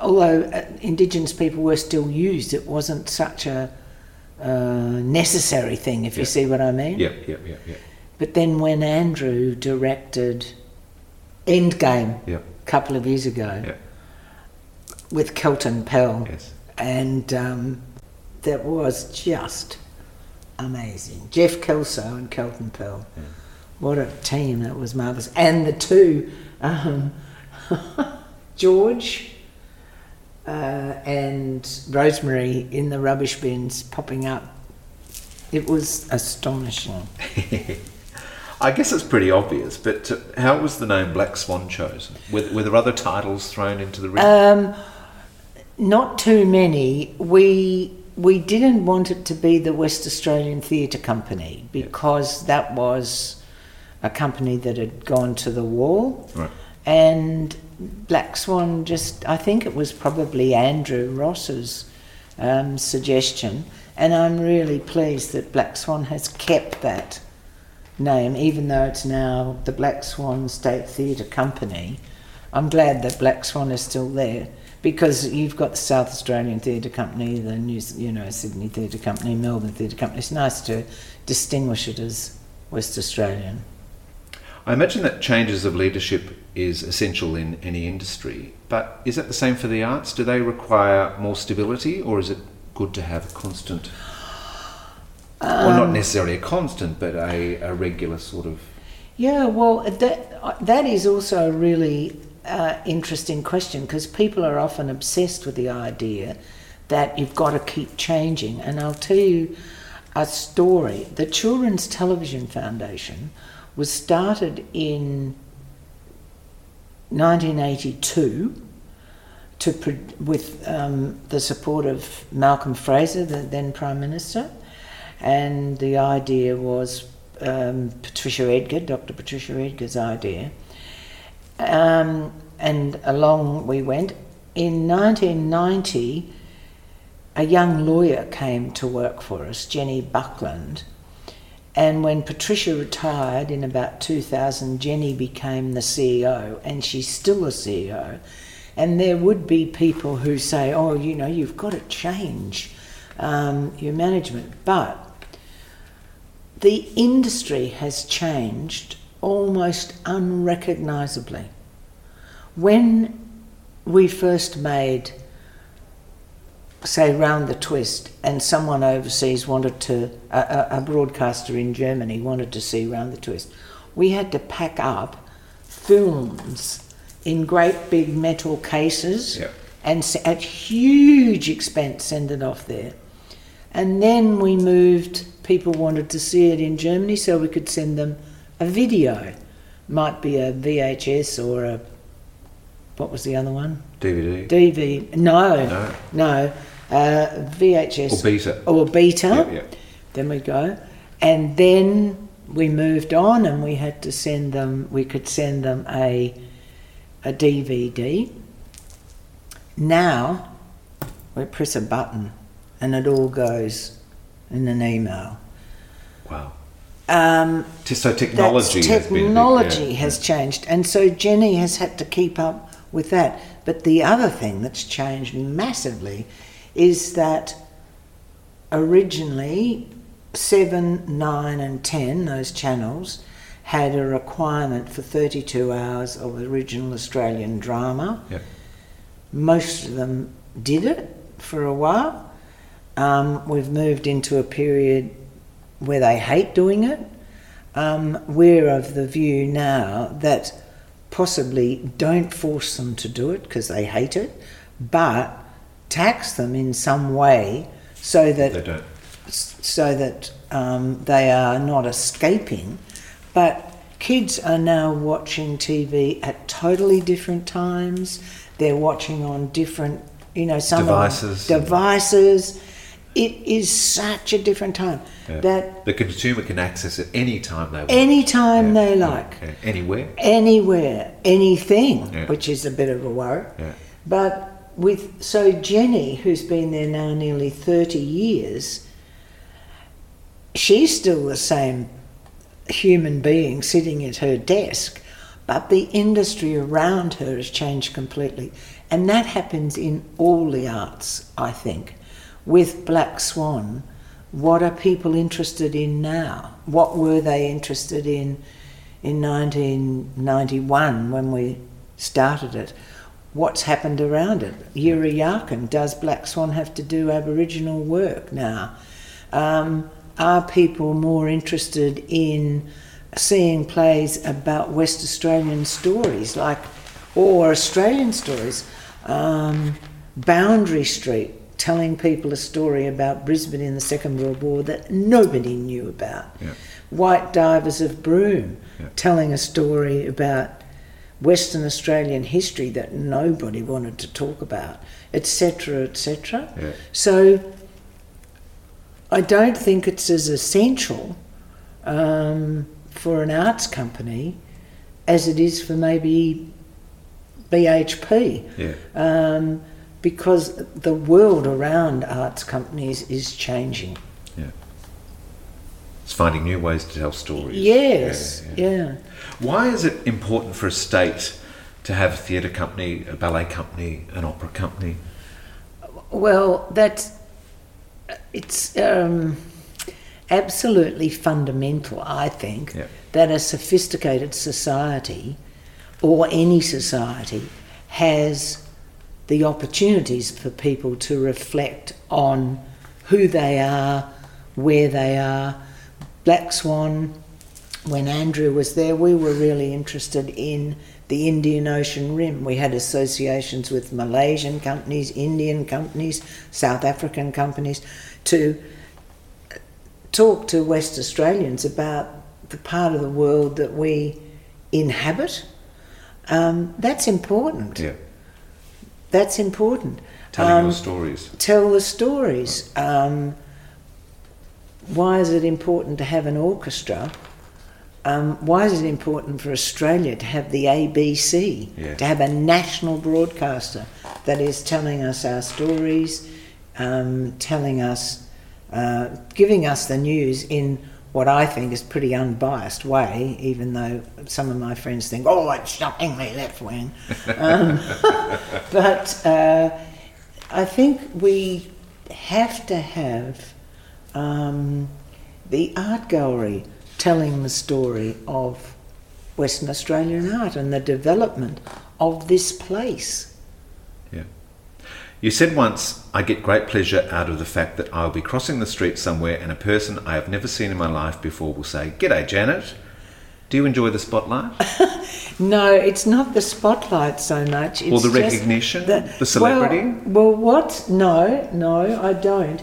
Speaker 3: although uh, Indigenous people were still used, it wasn't such a uh, necessary thing, if you see what I mean.
Speaker 1: Yep. Yep. Yep. Yep.
Speaker 3: But then when Andrew directed Endgame
Speaker 1: Yep.
Speaker 3: a couple of years ago
Speaker 1: Yep.
Speaker 3: with Kelton Pell,
Speaker 1: Yes.
Speaker 3: and um, that was just amazing. Geoff Kelso and Kelton Pell.
Speaker 1: Yeah.
Speaker 3: What a team, that was marvellous. And the two, um, (laughs) George uh, and Rosemary in the rubbish bins popping up. It was astonishing. (laughs)
Speaker 1: I guess it's pretty obvious, but how was the name Black Swan chosen? Were, were there other titles thrown into the ring?
Speaker 3: Um, not too many. We we didn't want it to be the West Australian Theatre Company because that was a company that had gone to the wall,
Speaker 1: right.
Speaker 3: and Black Swan just I think it was probably Andrew Ross's um, suggestion, and I'm really pleased that Black Swan has kept that name, even though it's now the Black Swan State Theatre Company. I'm glad that Black Swan is still there because you've got the South Australian Theatre Company, the New, you know, Sydney Theatre Company, Melbourne Theatre Company. It's nice to distinguish it as West Australian.
Speaker 1: I imagine that changes of leadership is essential in any industry, but is that the same for the arts? Do they require more stability, or is it good to have a constant, well, not necessarily a constant, but a, a regular sort of?
Speaker 3: Yeah, well, that that is also a really uh, interesting question because people are often obsessed with the idea that you've got to keep changing. And I'll tell you a story. The Children's Television Foundation was started in 1982 to with um, the support of Malcolm Fraser, the then Prime Minister, and the idea was um, Patricia Edgar, Dr. Patricia Edgar's idea. Um, and along we went. In 1990, a young lawyer came to work for us, Jenny Buckland. And when Patricia retired in about 2000, Jenny became the CEO, and she's still a CEO. And there would be people who say, oh, you know, you've got to change um, your management. But the industry has changed almost unrecognisably. When we first made say, round the twist, and someone overseas wanted to, a, a, broadcaster in Germany wanted to see round the twist, we had to pack up films in great big metal cases
Speaker 1: Yeah.
Speaker 3: and at huge expense send it off there. And then we moved, people wanted to see it in Germany, so we could send them a video. Might be a VHS or a, what was the other one?
Speaker 1: DVD
Speaker 3: DV. No,
Speaker 1: No.
Speaker 3: no. Uh, VHS.
Speaker 1: or beta.
Speaker 3: Or beta.
Speaker 1: Yeah, yeah.
Speaker 3: Then we go. And then we moved on and we had to send them, we could send them a, a DVD. Now we press a button and it all goes in an email.
Speaker 1: Wow.
Speaker 3: Um,
Speaker 1: So technology. has been a
Speaker 3: technology
Speaker 1: yeah,
Speaker 3: has
Speaker 1: yeah.
Speaker 3: changed, and so Jenny has had to keep up with that. But the other thing that's changed massively is that originally seven, nine, and ten, those channels, had a requirement for 32 hours of original Australian drama.
Speaker 1: Yeah.
Speaker 3: Most of them did it for a while. Um, we've moved into a period where they hate doing it. Um, we're of the view now that possibly don't force them to do it because they hate it, but tax them in some way so that
Speaker 1: They don't.
Speaker 3: so that um, they are not escaping. But kids are now watching TV at totally different times. They're watching on different, you know, some
Speaker 1: Devices.
Speaker 3: devices. It is such a different time
Speaker 1: Yeah.
Speaker 3: that
Speaker 1: the consumer can access it any time they want.
Speaker 3: anytime
Speaker 1: Yeah,
Speaker 3: they like,
Speaker 1: yeah. Anywhere.
Speaker 3: anywhere, anything, which is a bit of a worry. But with so Jenny, who's been there now nearly thirty years, she's still the same human being sitting at her desk, but the industry around her has changed completely, and that happens in all the arts, I think. With Black Swan, what are people interested in now? What were they interested in in 1991 when we started it? What's happened around it? Yirra Yaakin, does Black Swan have to do Aboriginal work now? Um, are people more interested in seeing plays about West Australian stories, like or Australian stories? Um, Boundary Street, telling people a story about Brisbane in the Second World War that nobody knew about.
Speaker 1: Yeah.
Speaker 3: White Divers of Broome,
Speaker 1: Yeah.
Speaker 3: telling a story about Western Australian history that nobody wanted to talk about, etc., etc.
Speaker 1: Yeah.
Speaker 3: So I don't think it's as essential um, for an arts company as it is for maybe BHP um, because the world around arts companies is changing. Yeah.
Speaker 1: It's finding new ways to tell stories.
Speaker 3: Yes,
Speaker 1: Yeah, yeah.
Speaker 3: yeah.
Speaker 1: Why is it important for a state to have a theatre company, a ballet company, an opera company?
Speaker 3: Well, that's it's um, absolutely fundamental, I think,
Speaker 1: Yeah.
Speaker 3: that a sophisticated society or any society has the opportunities for people to reflect on who they are, where they are. Black Swan, when Andrew was there, we were really interested in the Indian Ocean Rim. We had associations with Malaysian companies, Indian companies, South African companies to talk to West Australians about the part of the world that we inhabit. Um, that's important.
Speaker 1: Yeah.
Speaker 3: That's important.
Speaker 1: Telling
Speaker 3: Um,
Speaker 1: your stories.
Speaker 3: tell the stories. Um, why is it important to have an orchestra? Um, why is it important for Australia to have the ABC,
Speaker 1: Yes.
Speaker 3: to have a national broadcaster that is telling us our stories, um, telling us, uh, giving us the news in what I think is pretty unbiased way, even though some of my friends think, oh, it's shockingly left wing. Um, (laughs) but uh, I think we have to have um, the art gallery telling the story of Western Australian art and the development of this place.
Speaker 1: You said once, I get great pleasure out of the fact that I'll be crossing the street somewhere and a person I have never seen in my life before will say, G'day, Janet. Do you enjoy the spotlight? (laughs)
Speaker 3: No, it's not the spotlight so much. It's
Speaker 1: or the recognition? The, celebrity?
Speaker 3: Well, well, what? No, no, I don't.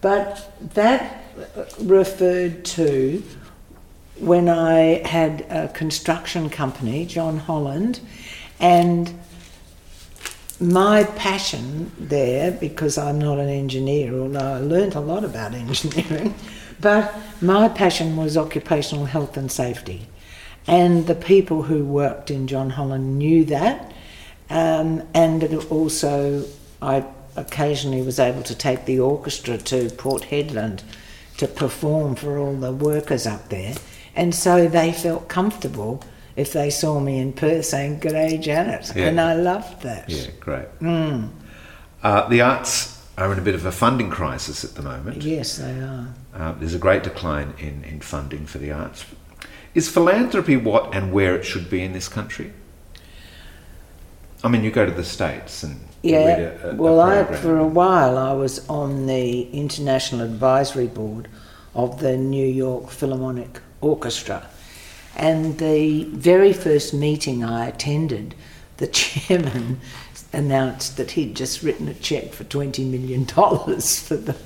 Speaker 3: But that referred to when I had a construction company, John Holland, and my passion there, because I'm not an engineer, although I learnt a lot about (laughs) engineering, but my passion was occupational health and safety. And the people who worked in John Holland knew that. Um, and also, I occasionally was able to take the orchestra to Port Hedland to perform for all the workers up there. And so they felt comfortable if they saw me in Perth saying, day, Janet.
Speaker 1: Yeah.
Speaker 3: And I loved that.
Speaker 1: Yeah, great.
Speaker 3: Mm.
Speaker 1: Uh, the arts are in a bit of a funding crisis at the moment.
Speaker 3: Yes, they are.
Speaker 1: Uh, there's a great decline in, in funding for the arts. Is philanthropy what and where it should be in this country? I mean, you go to the States and
Speaker 3: Yeah,
Speaker 1: a, a,
Speaker 3: well,
Speaker 1: a
Speaker 3: I, for a while I was on the International Advisory Board of the New York Philharmonic Orchestra. And the very first meeting I attended, the (laughs) chairman announced that he'd just written a cheque for $20 million for the.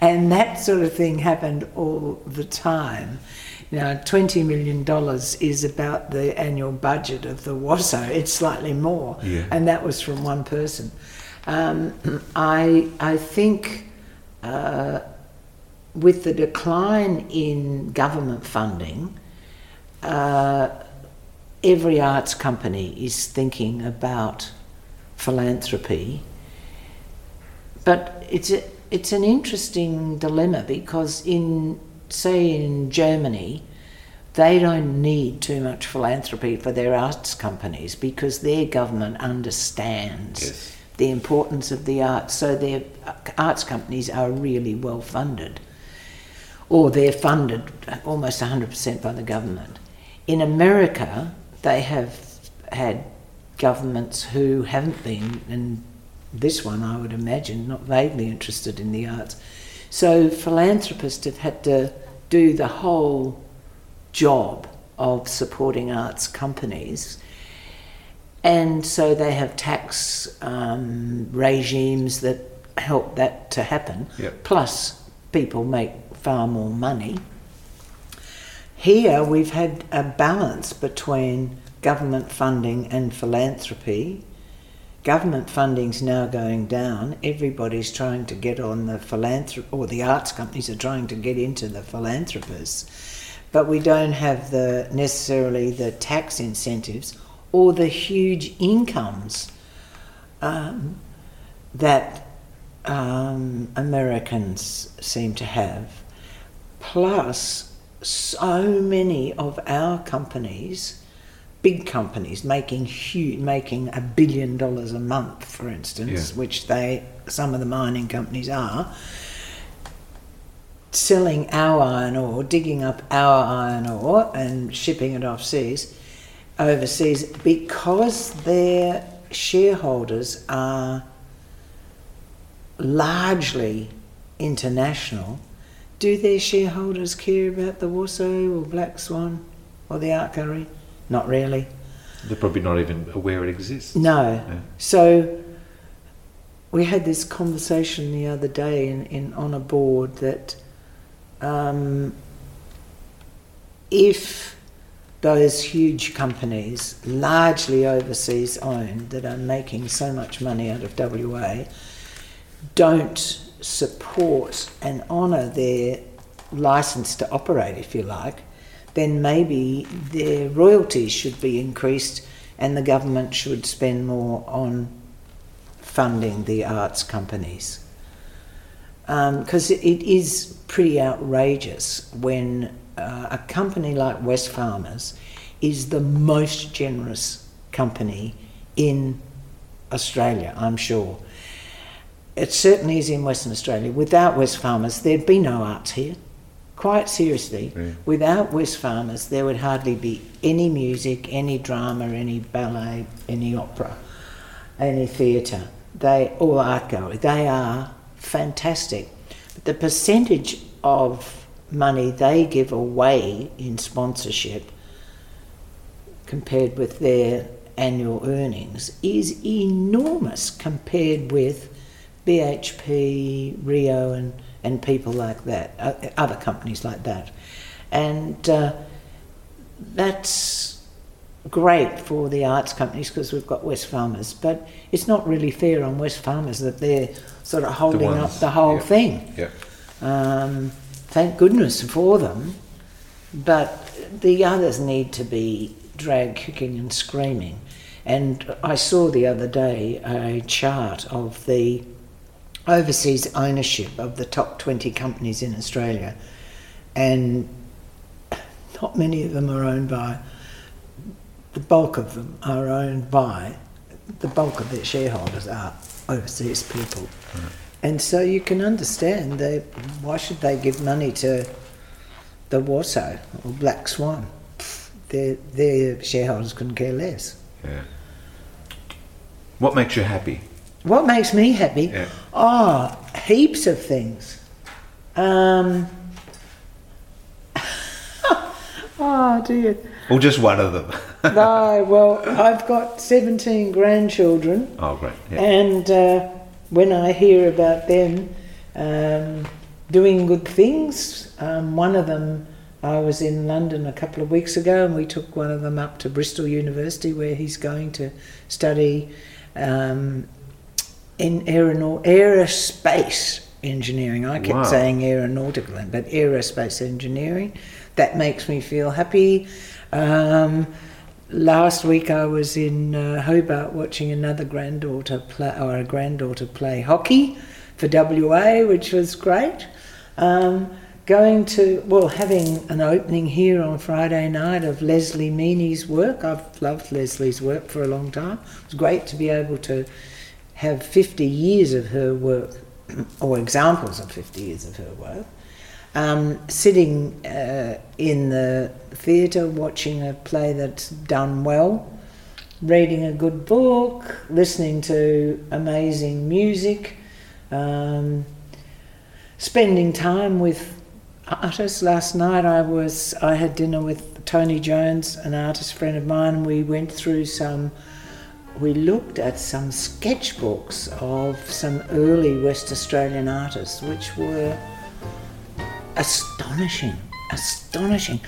Speaker 3: And that sort of thing happened all the time. Now, $20 million is about the annual budget of the WASO. It's slightly more.
Speaker 1: Yeah.
Speaker 3: And that was from one person. Um, I, I think uh, with the decline in government funding, uh, every arts company is thinking about philanthropy. But it's, a, it's an interesting dilemma because in say in Germany, they don't need too much philanthropy for their arts companies because their government understands
Speaker 1: Yes.
Speaker 3: the importance of the arts. So their arts companies are really well funded, or they're funded almost 100% by the government. In America, they have had governments who haven't been, and this one I would imagine, not vaguely interested in the arts. So philanthropists have had to do the whole job of supporting arts companies. And so they have tax um, regimes that help that to happen.
Speaker 1: Yep.
Speaker 3: Plus, people make far more money. Here, we've had a balance between government funding and philanthropy. Government funding's now going down. Everybody's trying to get on the philanthrop, or the arts companies are trying to get into the philanthropists, but we don't have the necessarily the tax incentives or the huge incomes um, that um, Americans seem to have. Plus, so many of our companies, big companies, making huge, making a billion dollars a month, for instance,
Speaker 1: Yeah.
Speaker 3: which they some of the mining companies are, selling our iron ore, digging up our iron ore and shipping it off seas, overseas, because their shareholders are largely international, do their shareholders care about the WASO or Black Swan or the Art Gallery? Not really.
Speaker 1: They're probably not even aware it exists.
Speaker 3: No.
Speaker 1: Yeah.
Speaker 3: So we had this conversation the other day in, in on a board that um, if those huge companies, largely overseas owned, that are making so much money out of WA, don't support and honour their license to operate, if you like, then maybe their royalties should be increased and the government should spend more on funding the arts companies. Because it it is pretty outrageous when uh, a company like Wesfarmers is the most generous company in Australia, I'm sure. It certainly is in Western Australia. Without Wesfarmers, there'd be no arts here. Quite seriously,
Speaker 1: Yeah.
Speaker 3: without Wesfarmers, there would hardly be any music, any drama, any ballet, any opera, any theatre. they or art gallery, they are fantastic. But the percentage of money they give away in sponsorship compared with their annual earnings is enormous compared with BHP, Rio, and, and people like that, uh, other companies like that. And uh, that's great for the arts companies because we've got Wesfarmers, but it's not really fair on Wesfarmers that they're sort of holding up
Speaker 1: ones-
Speaker 3: the whole thing.
Speaker 1: Yeah.
Speaker 3: Um, thank goodness for them, but the others need to be dragged kicking and screaming. And I saw the other day a chart of the overseas ownership of the top 20 companies in Australia, and not many of them are owned by, the bulk of them are owned by, the bulk of their shareholders are overseas people. And so you can understand they, why should they give money to the WASO or Black Swan? Their, their shareholders couldn't care less.
Speaker 1: Yeah. What makes you happy?
Speaker 3: What makes me happy?
Speaker 1: Yeah.
Speaker 3: Oh, heaps of things. Um, (laughs) oh dear.
Speaker 1: Or just one of them? (laughs)
Speaker 3: No, well, I've got 17 grandchildren,
Speaker 1: oh, great. Yeah.
Speaker 3: and uh, when I hear about them um, doing good things, um, one of them, I was in London a couple of weeks ago, and we took one of them up to Bristol University where he's going to study um, in aeronau- aerospace engineering. I kept
Speaker 1: Wow.
Speaker 3: saying aeronautical, but aerospace engineering. That makes me feel happy. Um, last week I was in uh, Hobart watching another granddaughter play, or a granddaughter play hockey for WA, which was great. Um, going to, well, having an opening here on Friday night of Leslie Meany's work. I've loved Leslie's work for a long time. It was great to be able to have 50 years of her work, (clears throat) or examples of 50 years of her work, um, sitting uh, in the theatre watching a play that's done well, reading a good book, listening to amazing music, um, spending time with artists. Last night I was I had dinner with Tony Jones, an artist friend of mine, and we went through some we looked at some sketchbooks of some early West Australian artists, which were astonishing, astonishing.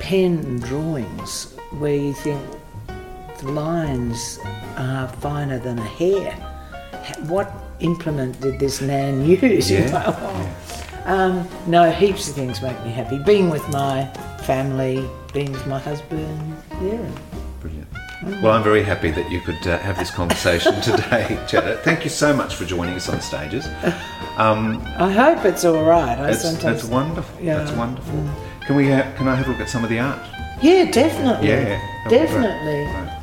Speaker 3: Pen drawings where you think the lines are finer than a hair. What implement did this man (laughs) use?
Speaker 1: Yeah.
Speaker 3: Um, no, heaps of things make me happy. Being with my family, being with my husband, yeah.
Speaker 1: Brilliant. Well, I'm very happy that you could uh, have this conversation (laughs) today, Janet. Thank you so much for joining us on stages. Um,
Speaker 3: I hope it's all right. I
Speaker 1: that's,
Speaker 3: sometimes,
Speaker 1: that's wonderful.
Speaker 3: Yeah.
Speaker 1: That's wonderful. Can we? Uh, can I have a look at some of the art?
Speaker 3: yeah, definitely,
Speaker 1: Yeah, that'd be great.
Speaker 3: definitely.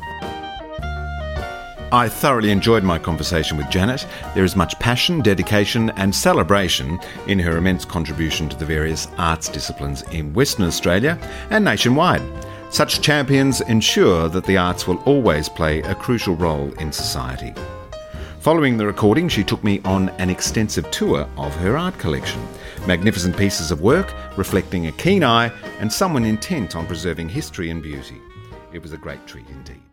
Speaker 4: I thoroughly enjoyed my conversation with Janet. There is much passion, dedication, and celebration in her immense contribution to the various arts disciplines in Western Australia and nationwide. Such champions ensure that the arts will always play a crucial role in society. Following the recording, she took me on an extensive tour of her art collection. Magnificent pieces of work reflecting a keen eye and someone intent on preserving history and beauty. It was a great treat indeed.